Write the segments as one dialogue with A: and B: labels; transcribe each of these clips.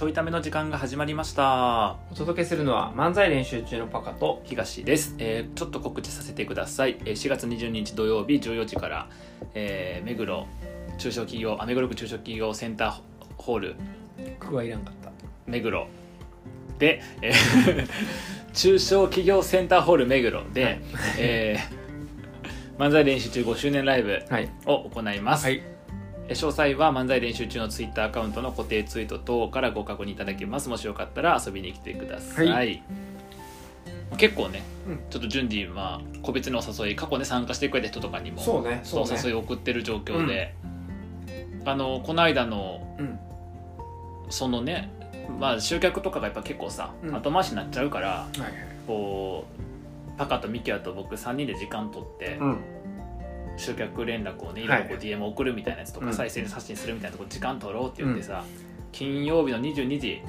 A: ちょいための時間が始まりました。
B: お届けするのは漫才練習中のパカと
A: 東です、えーちょっと告知させてください、えー4月22日土曜日14時から、えー目黒中小企業あ目黒区中小企業センターホール。
B: 句はいらんかった。
A: 目黒。で、えー 中小企業センターホール目黒で、
B: はい。
A: えー漫才練習中5周年ライブ
B: はい。
A: を行います、
B: はい。
A: えー詳細は漫才練習中のツイッターアカウントの固定ツイート等からご確認いただけます。もしよかったら遊びに来てください、
B: は
A: 結構ね、
B: うん。
A: ちょっと順次は個別のお誘い過去ね参加してくれた人とかにも
B: そうね
A: そう
B: ね。
A: お誘いを送ってる状況で、あのこの間の
B: うん。
A: そのねまあ集客とかがやっぱ結構さ、
B: うん。
A: 後回しになっちゃうから
B: はいはい。
A: こうパカとミキアと僕3人で時間取って、
B: うん
A: 集客連絡をねこう
B: はい
A: DM 送るみたいなやつとか、
B: うん。
A: 再生発信するみたいなとこ時間取ろうって言ってさ、金曜日の22時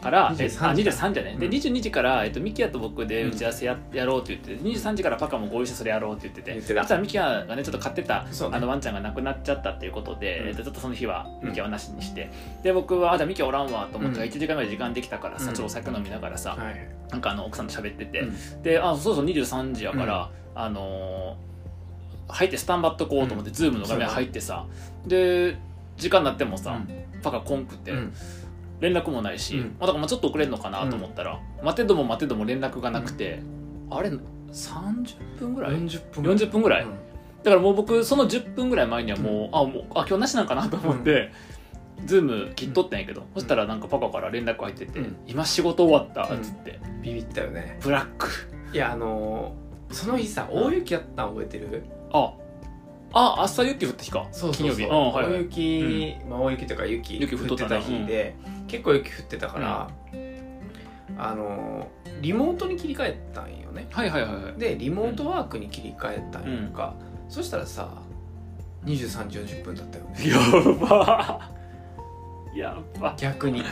A: からえ
B: 23
A: あ
B: 時
A: 23時だね、で
B: うん。
A: 22時から、えっと、ミキアと僕で打ち合わせや,、やろうって言って23時からパカも合意してそれやろうって言ってて実はミキアがねちょっと飼ってた、あのワンちゃんが亡くなっちゃったっていうことで、
B: うん。
A: えっと、ちょっとその日は
B: うん。
A: ミキアはなしにして、で僕はあじゃあミキアおらんわと思って、
B: うん。
A: 1時間ぐらい時間できたからさ、
B: うん。
A: ちょっとお酒飲みながらさ、
B: はい。
A: なんかあの奥さんと喋ってて、
B: うん。
A: であそうそう23時やから、あのー入ってスタンバっとこうと思って、ズームの画面入ってさで時間になってもさ、パカ来んくって、
B: うん。
A: 連絡もないし、
B: うん。
A: まあだからまあちょっと遅れるのかなと思ったら、待てども待てども連絡がなくて、あれ30分ぐらい
B: 40分
A: 40分ぐらい
B: うん。
A: だからもう僕その10分ぐらい前にはもう、あもうあ今日なしなんかなと思って、ズーム切っとったんやけど、そしたらなんかパカから連絡入ってて「
B: うん。
A: 今仕事終わった」っつって、
B: ビビったよね。
A: ブラック。
B: いやあのーその日さ大雪やったん覚えてる？
A: ああ朝雪降った。日か金曜日。うんはいはい。
B: 大雪まあ大雪とか雪
A: 雪降っとったな。
B: 日で結構雪降ってたからあのーリモートに切り替えたんよね。
A: はいはいはいはい。
B: でリモートワークに切り替えたんやんか、そしたらさ23時40分だったよね。
A: やば。やば。
B: 逆に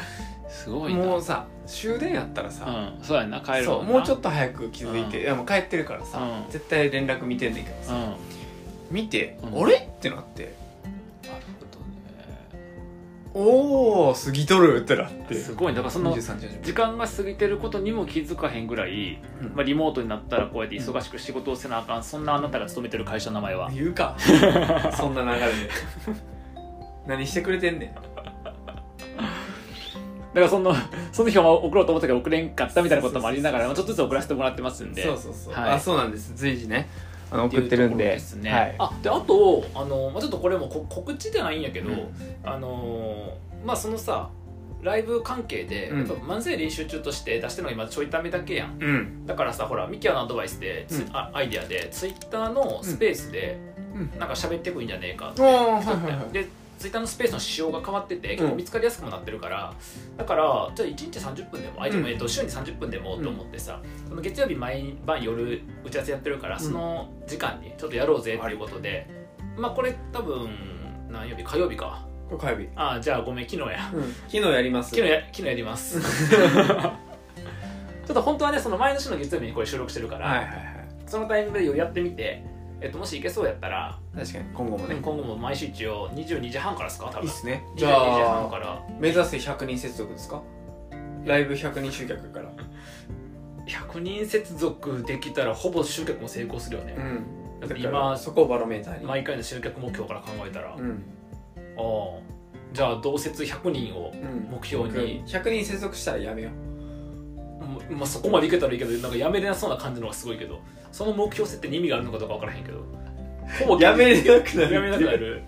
A: すごいな。
B: もうさ終電やったらさ、
A: うんそうやな帰る
B: そう
A: もんな。
B: もうちょっと早く気づいて、
A: うん。
B: いやもう帰ってるからさ、
A: うん。
B: 絶対連絡見てんねんけどさ、
A: うん。
B: 見て、
A: うん。
B: あれ？ってなって。
A: なるほ
B: おお過ぎとるってなっ
A: どね
B: て。
A: すごいね。だからその
B: 23時40分。
A: 時間が過ぎてることにも気づかへんぐらい、
B: うん。
A: まあ、リモートになったらこうやって忙しく仕事をせなあかんそんなあなたが勤めてる会社の名前は。
B: 言うか。そんな流れで。何してくれてんねん
A: だからその その日は送ろうと思ったけど送れんかったみたいなこともありながらまあちょっとずつ送らせてもらってますんで。
B: そうそうそう、
A: はい。
B: あそうなんです。随時ねあの送ってるんで。
A: ですね、
B: はい、
A: あであとあの、まあ、ちょっとこれもこ告知ではないんやけど、
B: うん。
A: あのまあそのさライブ関係で、
B: うん。
A: 漫才練習中として出してるのが今ちょいためだけやん。
B: うん。
A: だからさほらミキアのアドバイスで、つ
B: うん。
A: あアイディアでツイッターのスペースで、
B: うん。
A: なんか喋ってくいいんじゃねえかって
B: はいはい。
A: でツイッターのスペースの仕様が変わってて結構見つかりやすくもなってるから、だからじゃあ1日30分でもあでも
B: うん
A: えっと週に30分でもと思ってさ、その月曜日毎晩夜打ち合わせやってるから、
B: ん。
A: その時間にちょっとやろうぜっていうことで、まあこれ多分何曜日？火曜日か。
B: 火曜日、
A: あじゃあごめん昨日や。
B: うん、昨日やります。
A: 昨日や昨日やります。ちょっと本当はねその前の週の月曜日にこれ収録してるから、
B: はいはいはい。
A: そのタイミングで夜やってみて、えっと、もしいけそうやったら、
B: 確かに今後もね、
A: 今後も毎週一応22時半からですか？多分。
B: いいっすね。
A: 22時
B: じゃあ
A: 半から。
B: 目指せ100人接続ですか？ライブ100人集客から。
A: 100人接続できたらほぼ集客も成功するよね、
B: うん。
A: だか
B: らら
A: 今
B: そこをバロメーターに、
A: 毎回の集客目標から考えたら、あ
B: うん。
A: あじゃあ同説100人を、
B: うん、
A: 目標に。
B: 100人接続したらやめよう
A: まあ、そこまでいけたらいいけどなんかやめれなそうな感じの方がすごいけどその目標設定に意味があるのかどうか分からへんけどほぼ
B: やめれなくなる。
A: やめなくなる。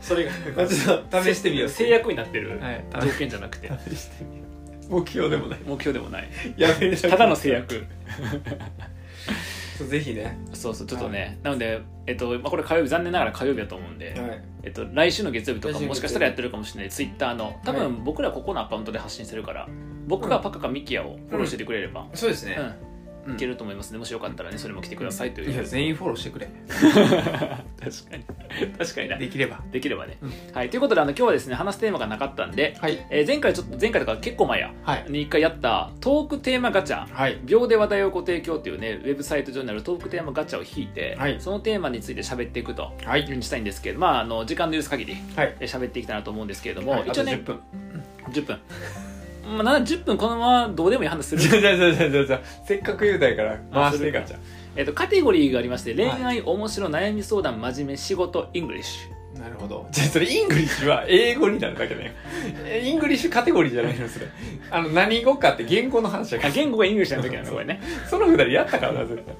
A: それが
B: まあちょっと試してみよう。
A: 制約になってる
B: はい。
A: 条件じゃなくて。
B: 試してみよう。目標でもない。
A: 目標でもない。
B: やめれなく
A: ただの制約
B: ぜひね。
A: そうそうちょっとね、なので、えっとまあ、これ火曜日残念ながら火曜日だと思うんで、
B: はい。
A: えっと、来週の月曜日とかもしかしたらやってるかもしれないツイッターの多
B: は
A: 分僕らここのアカウントで発信してるから僕がパカかミキヤをフォローしててくれれば、
B: そうですね。
A: うんいけると思いますね。もしよかったらねそれも来てくださいという、
B: いや全員フォローしてくれ。
A: 確かに。確かに。な
B: できれば。
A: できればね、
B: うん。
A: はい。ということであの今日はですね話すテーマがなかったんで、
B: はい。
A: えー前回ちょっと前回とか結構前や
B: はい。
A: に一回やったトークテーマガチャ。
B: はい。
A: 秒で話題をご提供っていうねウェブサイト上にあるトークテーマガチャを引いて、
B: はい。
A: そのテーマについて喋っていくと
B: はい。
A: いうふうにしたいんですけどまああの時間の許す限り喋っていきたいなと思うんですけれども、一応ね
B: 10分。
A: 10分まあ、な10分このままどうでもいい話する。
B: じゃじゃじゃじゃじゃじゃせっかく言うたんやから回していかんじゃん
A: えっとカテゴリーがありまして恋愛、面白悩み相談真面目仕事 English。
B: なるほど。じゃあそれ English は英語になるだけだよえ English カテゴリーじゃないのそれ。あの何語かって言語の話やか。ら
A: あ言語が English の時なのこれね。
B: そのくだりやったからな絶対。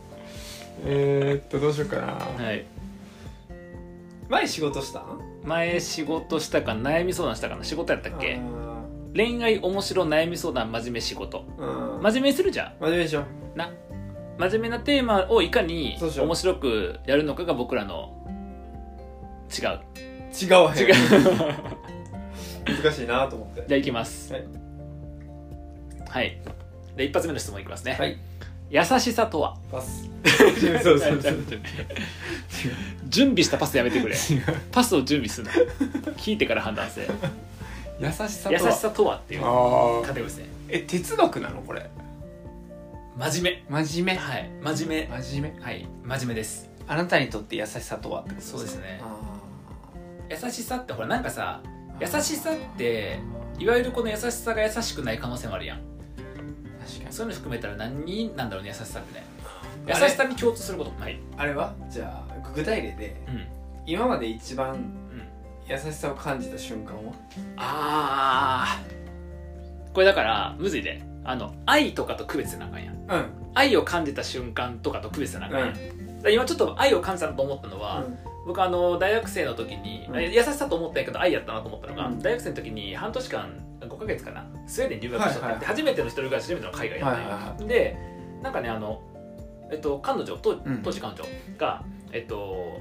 B: えー、っとどうしようかな。
A: はい。
B: 前仕事したん？
A: 前仕事したか悩み相談したかな仕事やったっけ？
B: あ
A: 恋愛面白悩み相談真面目仕事。
B: ーうん。
A: 真面目にするじゃん。
B: 真面目でしょ
A: な。真面目なテーマをいかに
B: そうしよう
A: 面白くやるのかが僕らの違う。
B: 違うわ
A: 違う。
B: 難しいなと思って。
A: じゃあいきます。
B: はい、
A: はい、で一発目の質問いきますね、
B: はい。
A: 優しさとは？
B: パス。そう。そうそう
A: 準備したパスやめてくれ。
B: 違う。
A: パスを準備するな聞いてから判断せ
B: 優しさとは？
A: 優しさとはっていうカテゴリーですね。
B: え哲学なのこれ？
A: 真面
B: 真面
A: 目？はい。真面目。
B: 真面目？
A: はい。真面目です。
B: あなたにとって優しさとはってこと
A: そうですね。
B: あ
A: 優しさってほらなんかさ
B: ー。
A: 優しさっていわゆるこの優しさが優しくない可能性もあるやん。
B: 確かに。
A: そういうの含めたら何なんだろうね優しさってね。優しさに共通することもない。
B: あれは？じゃあ具体例で
A: うん。
B: 今まで一番
A: うん
B: 優しさを感じた瞬間は？
A: あー。これだからむずいで。あの愛とかと区別せなあかんやん。
B: うん。
A: 愛を感じた瞬間とかと区別せなあかんやん、だから今ちょっと愛を感じたなと思ったのは、僕あの大学生の時に、
B: うん。
A: 優しさと思ったんやけど愛やったなと思ったのが、
B: うん。
A: 大学生の時に半年間5ヶ月かなスウェーデンに留学しとって、
B: はいはいはい。
A: 初めての一人暮らし初めての海外やったんよ、
B: はいはいは
A: でなんかねあのえっと彼女当時彼女が、えっと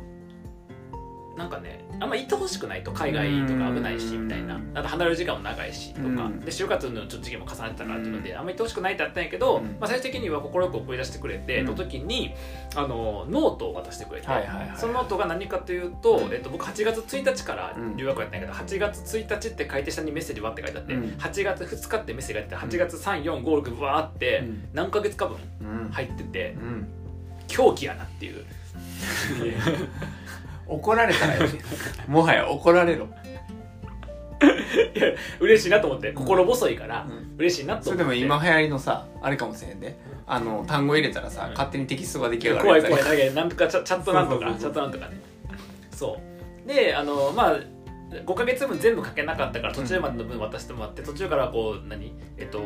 A: なんかねあんま行ってほしくないと海外とか危ないし
B: うん。
A: みたいな。あと離れる時間も長いしとか、
B: うん。
A: で就活のちょっと時期も重なってたからっていうので、あんま行ってほしくないってあったんやけど、
B: うん。
A: まあ、最終的には快く送り出してくれて、
B: うん。
A: の時にあのノートを渡してくれて、
B: はいはいはい
A: そのノートが何かというと、
B: うん。
A: えっと、僕8月1日から留学やったんやけど、8月1日って書いて下にメッセージわって書いてあって、
B: うん。
A: 8月2日ってメッセージがあって8月3456わーって
B: うん。
A: 何ヶ月か分
B: うん。
A: 入ってて
B: うん。
A: 狂気やなっていう
B: 怒られたらよ。もはや怒られろ。
A: いや嬉しいなと思って。心細いから
B: うん。
A: 嬉しいなと
B: そ
A: 思って。
B: れでも今流行りのさあれかもしれんで。あの単語入れたらさ、
A: うん。
B: 勝手にテキストが出来上がる
A: 怖い怖い。だけどなんとかチャチャットなんとかチ
B: そうそうそう。
A: ャットなんとかね。そう。であのまあ5ヶ月分全部書けなかったから途中までの分渡してもらって、途中からこう何？えっと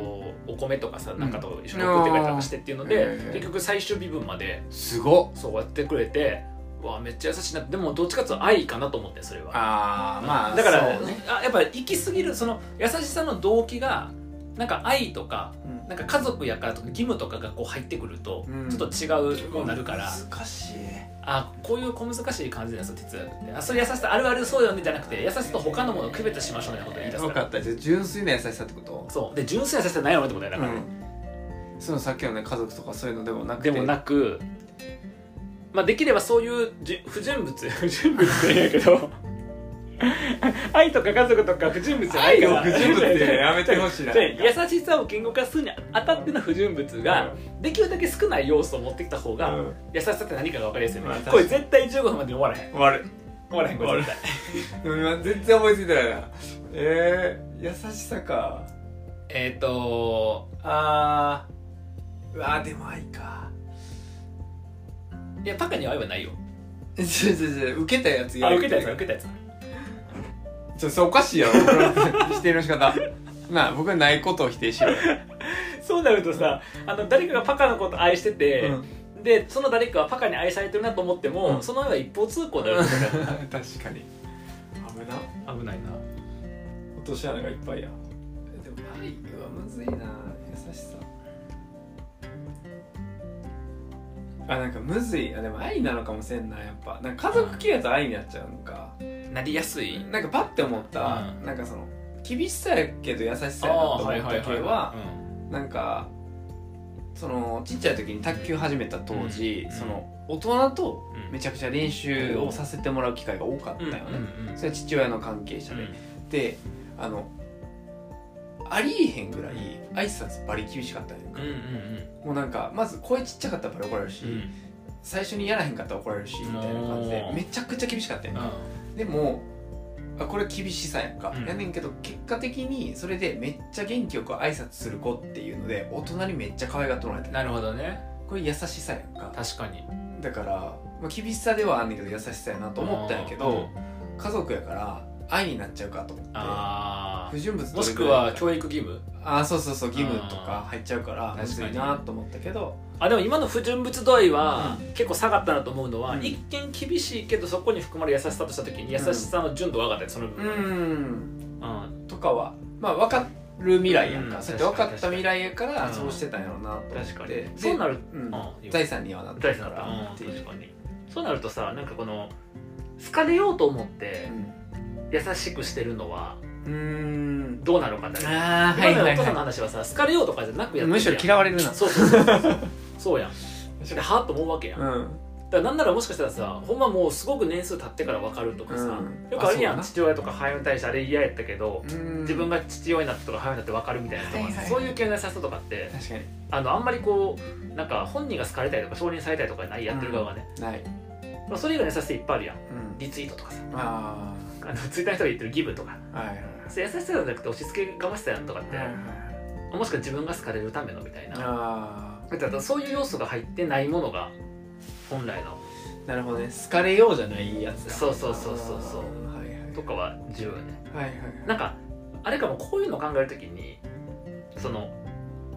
A: お米とかさなんかと一緒に送ってくれたりとかしてっていうので、
B: うん
A: 結局最終日分まです
B: ごっ。
A: そうやってくれてうわめっちゃ優しいな。でもどっちかっていうと愛かなと思ってそれは。
B: あーまあ
A: だから、
B: ね。
A: あやっぱ行き過ぎるその優しさの動機がなんか愛とか
B: うん。
A: なんか家族やからとか義務とかがこう入ってくると
B: うん。
A: ちょっと違うようになるから、
B: 難しい。
A: あこういう小難しい感じなんですよ哲学って。あそういう優しさあるあるそうよねじゃなくて優しさと他のものを区別しましょうみたいなことを言い出すか
B: 分からった。じゃあ純粋な優しさってこと？
A: そう。で純粋な優しさないの？ってことやだから、
B: うん。そのさっきのね家族とかそういうのでもなくて。
A: でもなくまあできればそういう不純物 不純物って言うんやけど。愛とか家族とか不純物じゃないから。
B: 愛を不純物ってやめてほしいな。
A: で優しさを言語化するにあたっての不純物が、できるだけ少ない要素を持ってきた方が、
B: うん。
A: 優しさって何かが分かりやすいね、
B: ま
A: これ絶対15分までに終わらへん。
B: 終わる。
A: 終わらへんこれ絶対。
B: 全然思いついてないな。えー、優しさか。
A: えっと
B: あーうわーでも愛か
A: いやパカには愛はないよ。
B: 違う違う違う受けたやつ
A: あ受けたやつ
B: や
A: 受けたやつ
B: ちょそれおかしいやろ。否定の仕方。なあ僕はないことを否定しろよ、
A: そうなるとさあの誰かがパカのこと愛してて、
B: うん。
A: でその誰かはパカに愛されてるなと思っても、
B: うん。
A: その愛は一方通行である
B: 確かに。危な。
A: 危ないな。
B: 落とし穴がいっぱいや。えでも愛はむずいな。優しさあなんかむずい。あでも愛なのかもしれんなやっぱ。なんか家族系やと愛になっちゃうのか。
A: なりやすい。
B: なんかパッて思った、
A: うん。
B: なんかその厳しさやけど優しさやなと思った系はなんかそのちっちゃい時に卓球始めた当時、
A: うん。
B: その大人と
A: うん。
B: めちゃくちゃ練習をさせてもらう機会が多かったよね、それは父親の関係者で、であのありえへんぐらい挨拶バリ厳しかったんやんか、もうなんかまず声ちっちゃかったら怒られるし、
A: うん。うん
B: 最初にやらへんかったら怒られるしみたいな感じでめちゃくちゃ厳しかったやんか、
A: う
B: でもあこれ厳しさやんか、
A: うん。
B: やねんけど結果的にそれでめっちゃ元気よく挨拶する子っていうので大人にめっちゃ可愛がってもらえて。
A: んなるほどね。
B: これ優しさやんか。
A: 確かに。
B: だから、まあ、厳しさではあんねんけど優しさやなと思ったんやけど、家族やから愛になっちゃうかと思って。
A: あ
B: 不純物
A: あもしくは教育義務？
B: あそうそうそう義務とか入っちゃうからむずいなと思ったけど。
A: あでも今の不純物度合いは結構下がったなと思うのは、
B: うん。
A: 一見厳しいけどそこに含まれる優しさとした時に優しさの純度が上がったりその部
B: う
A: 分、
B: ん。
A: うん。
B: とかはまあ分かる未来やんか、
A: うん
B: そうやって分かった未来やからそうしてたんやろうなと思って。
A: 確かに。
B: で
A: そうなる。
B: うん
A: あ
B: 財産にはなって
A: 大
B: るから。
A: 事なの
B: っていう
A: 確かに。そうなるとさなんかこの好かれようと思って優しくしてるのは
B: うんうん。
A: どうなのかって
B: あ
A: 今までのお父さんの話はさ好かれようとかじゃなくやって。
B: むしろ嫌われるな。
A: そうそうそうそう。そうやん。ではっと思うわけやん、だか
B: うん
A: らなんならもしかしたらさほんまもうすごく年数経ってから分かるとかさ、
B: うん。
A: よくあるやん。父親とか母親に対してあれ嫌やったけど、
B: うん。
A: 自分が父親になったとか母親になって分かるみたいなとかさ、
B: はいはいはい。
A: そういう系の優しさとかって
B: 確かに。
A: あのあんまりこうなんか本人が好かれたいとか承認されたいとかないやってる側がね、
B: ない。
A: まあそれ以外の優しさいっぱいあるやん。
B: うん。
A: リツイートとかさ
B: あ
A: あのツイッターの人が言ってるギブとか。
B: あはいはい
A: それ優しさじゃなくて押し付けがましさやんとかって、
B: はいはいはい。
A: もしくは自分が好かれるためのみたいな。
B: あ
A: だからそういう要素が入ってないものが本来の。
B: あなるほどね。好かれようじゃないやつだ。
A: そうそうそうそうそう。
B: はいはい
A: とかは重要ね。
B: はいはい
A: なんかあれかもこういうの考えるときにその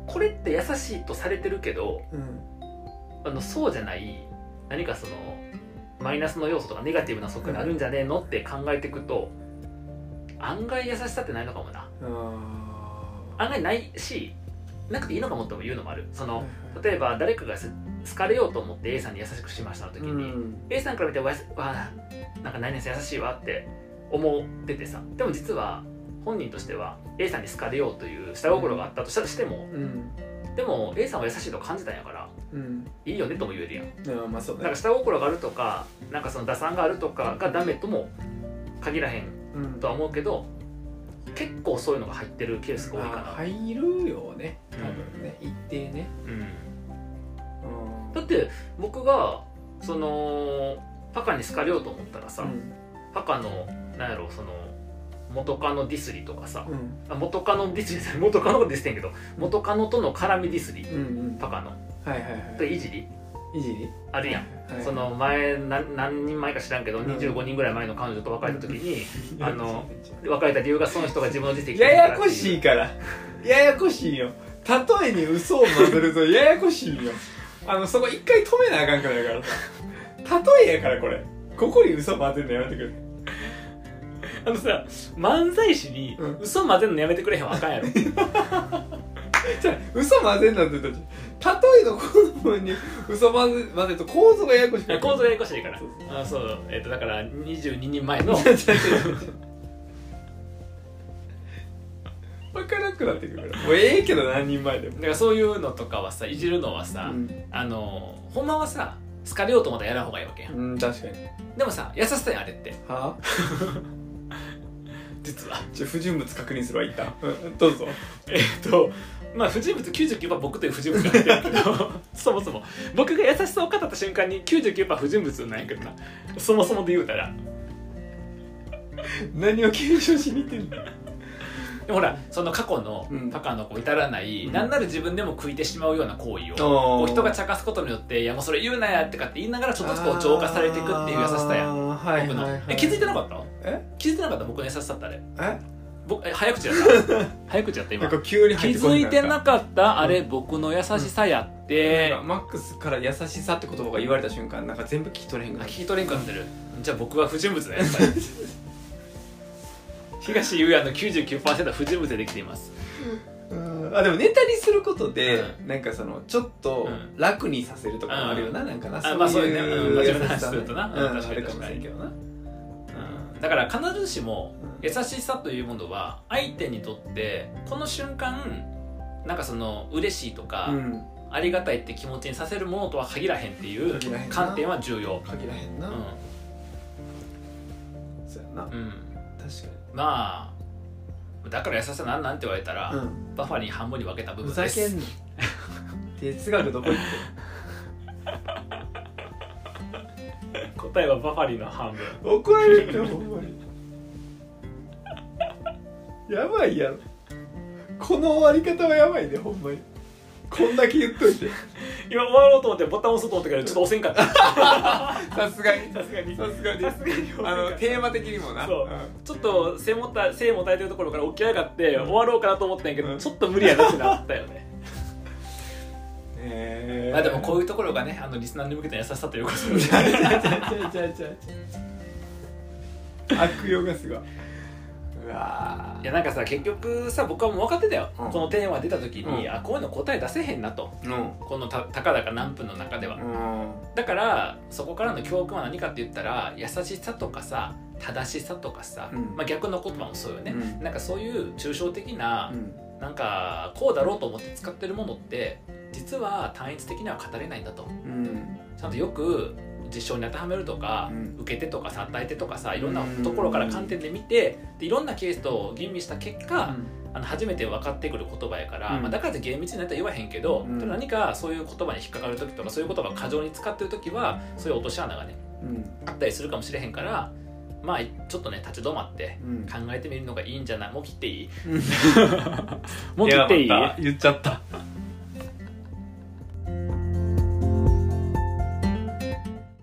A: これって優しいとされてるけど
B: うん。
A: あのそうじゃない何かそのマイナスの要素とかネガティブな側面あるんじゃねえのって考えていくと案外優しさってないのかもな。
B: あ
A: 案外ないしなくていいのかもっても言うのもある。そ
B: ー
A: の例えば誰かがす好かれようと思って A さんに優しくしましたの時
B: う
A: に、
B: ん。
A: A さんから見てわわあなんか何々さん優しいわって思っててさ。でも実は本人としては A さんに好かれようという下心があったとしたとしても、
B: うん。
A: でも A さんは優しいと感じたんやから
B: うん
A: いいよねとも言えるやん。
B: あーまあそうだね。
A: なんか下心があるとかなんかその打算があるとかがダメとも限らへん
B: うん。
A: とは思うけど結構そういうのが入ってるケースが多いかな、
B: あ入るよね。多分ね。一定ね。
A: うん、
B: うん。
A: だって僕がそのパカに好かれようと思ったらさ、
B: うん。
A: パカのなんやろその元カノディスりとかさ、
B: うん。
A: あ元カノディスり元カノディスってんけど元カノとの絡みディスり
B: うんうん。
A: パカの
B: はいはいはい。
A: といじり？
B: いじり？
A: あるやん、
B: はい
A: その前何何人前か知らんけど、
B: うん。
A: 25人ぐらい前の彼女と別れた時に、あの別れた理由がその人が自分の人生
B: ややこしいから。ややこしいよ。例えに嘘を混ぜると ややこしいよ。あのそこ一回止めなあかんからやから。さ例えやからこれ。ここに嘘混ぜるのやめてくれ。
A: あのさ漫才師に
B: うん。
A: 嘘混ぜるのやめてくれへんわあかんやろ
B: じゃあ嘘混ぜんなんて言ったら例えの子供に嘘混ぜ混ぜると構造がややこしい
A: 構造がややこしいから。
B: そう
A: あそう。えっ、とだから22人前の。
B: 分からなくなってくるから。もうええけど何人前でも。
A: だからそういうのとかはさいじるのはさ、
B: うん、
A: あのほんまはさ好かれようと思ったらやらんほうがいいわけやん。
B: うん、確かに。
A: でもさ優しさやんあれって。
B: はあ？
A: 実は。
B: じゃあ不純物確認するわ一旦。うんどうぞ。
A: えっとまあ不純物99%僕という不純物が入ってるけど そもそも。僕が優しさを語った瞬間に99%不純物なんやけどな。そもそもで言うたら。
B: 何を検証しに行ってんの？
A: でもほらその過去の
B: うん。
A: パカのこう至らない、
B: うん。
A: なんなら自分でも食いてしまうような行為をう
B: ー。
A: 人が茶化すことによって「いやもうそれ言うなや」ってかって言いながらちょっとずつこう浄化されていくっていう優しさや。ん
B: あーはい
A: 僕の、
B: はい。はい
A: え気づいてなかった？
B: え？
A: 気づいてなかった？僕の優しさってあれ。
B: え？
A: 僕え早口やった？早口やった今。
B: なんか急に
A: 気
B: 入ってこな
A: づいてな
B: っ
A: かった？あれ僕の優しさやって、
B: マックスから優しさって言葉が言われた瞬間なんか全部聞き取れへんか
A: あ
B: ら
A: 聞き取れんかってる。じゃあ僕は不純物だやっぱり。東優也の99%は不純物でできています。
B: うん。あでもネタにすることで、なんかそのちょっと
A: うん。
B: 楽にさせるとかもあるよな、なんかな。
A: あまあそう
B: いう
A: ねうん真面目な話するとな。
B: うん。
A: うん確かに
B: あるかもしれんけどな。
A: うんだから必ずしも
B: うん。
A: 優しさというものは相手にとってこの瞬間なんかその嬉しいとか、
B: うん。
A: ありがたいって気持ちにさせるものとは限らへんっていう観点は重要。
B: 限らへんな、
A: う
B: そうやな、
A: ん、うん、
B: 確か
A: まあだから優しさなんなんて言われたら、
B: にうん。
A: バファリン半分に分けた部
B: ふ
A: 分です。
B: ざけんな。哲学どこ行って
A: 答えはバファリンの半分。
B: ん怒られるよほんまにやばいやろ。この終わり方はやばいねほんまに。こんだけ言っといて。
A: 今終わろうと思ってボタン押そうと思ったけどちょっと押せんかった。
B: さすがに。
A: さすがに。
B: さすがに。
A: さすがに
B: あのテーマ的にもな。
A: そう。ん。ちょっと背もた背もたれてるところから起き上がって終わろうかなと思ったんやけど、
B: うん。
A: ちょっと無理やなってなったよねまあでもこういうところがねあのリスナーに向けての優しさということで。
B: 悪用がすごい。うわ
A: いやなんかさ結局さ僕はもう分かってたよ、
B: うん。
A: このテーマが出た時に、
B: うん。
A: あこういうの答え出せへんなと。
B: うん。
A: このたたかだか何分の中では、
B: うん。
A: だからそこからの教訓は何かって言ったら優しさとかさ正しさとかさ、
B: うん。
A: まあ、逆の言葉もそうよね、
B: うん。
A: なんかそういう抽象的な、
B: うん
A: なんかこうだろうと思って使ってるものって実は単一的には語れないんだと。
B: うん
A: ちゃんとよく実証に当てはめるとか、
B: うん。
A: 受け手とかさ与え手とかさいろんなところから観点で見てでいろんなケースと吟味した結果、あの初めて分かってくる言葉やから、
B: うん。
A: まあ、だからって厳密になったら言わへんけど、何かそういう言葉に引っかかる時とかそういう言葉を過剰に使ってる時はそういう落とし穴がね
B: うん。
A: あったりするかもしれへんからまあちょっとね立ち止まって
B: うん。
A: 考えてみるのがいいんじゃない？もう切っていい？
B: うん。
A: もう切っていい？
B: 言っちゃった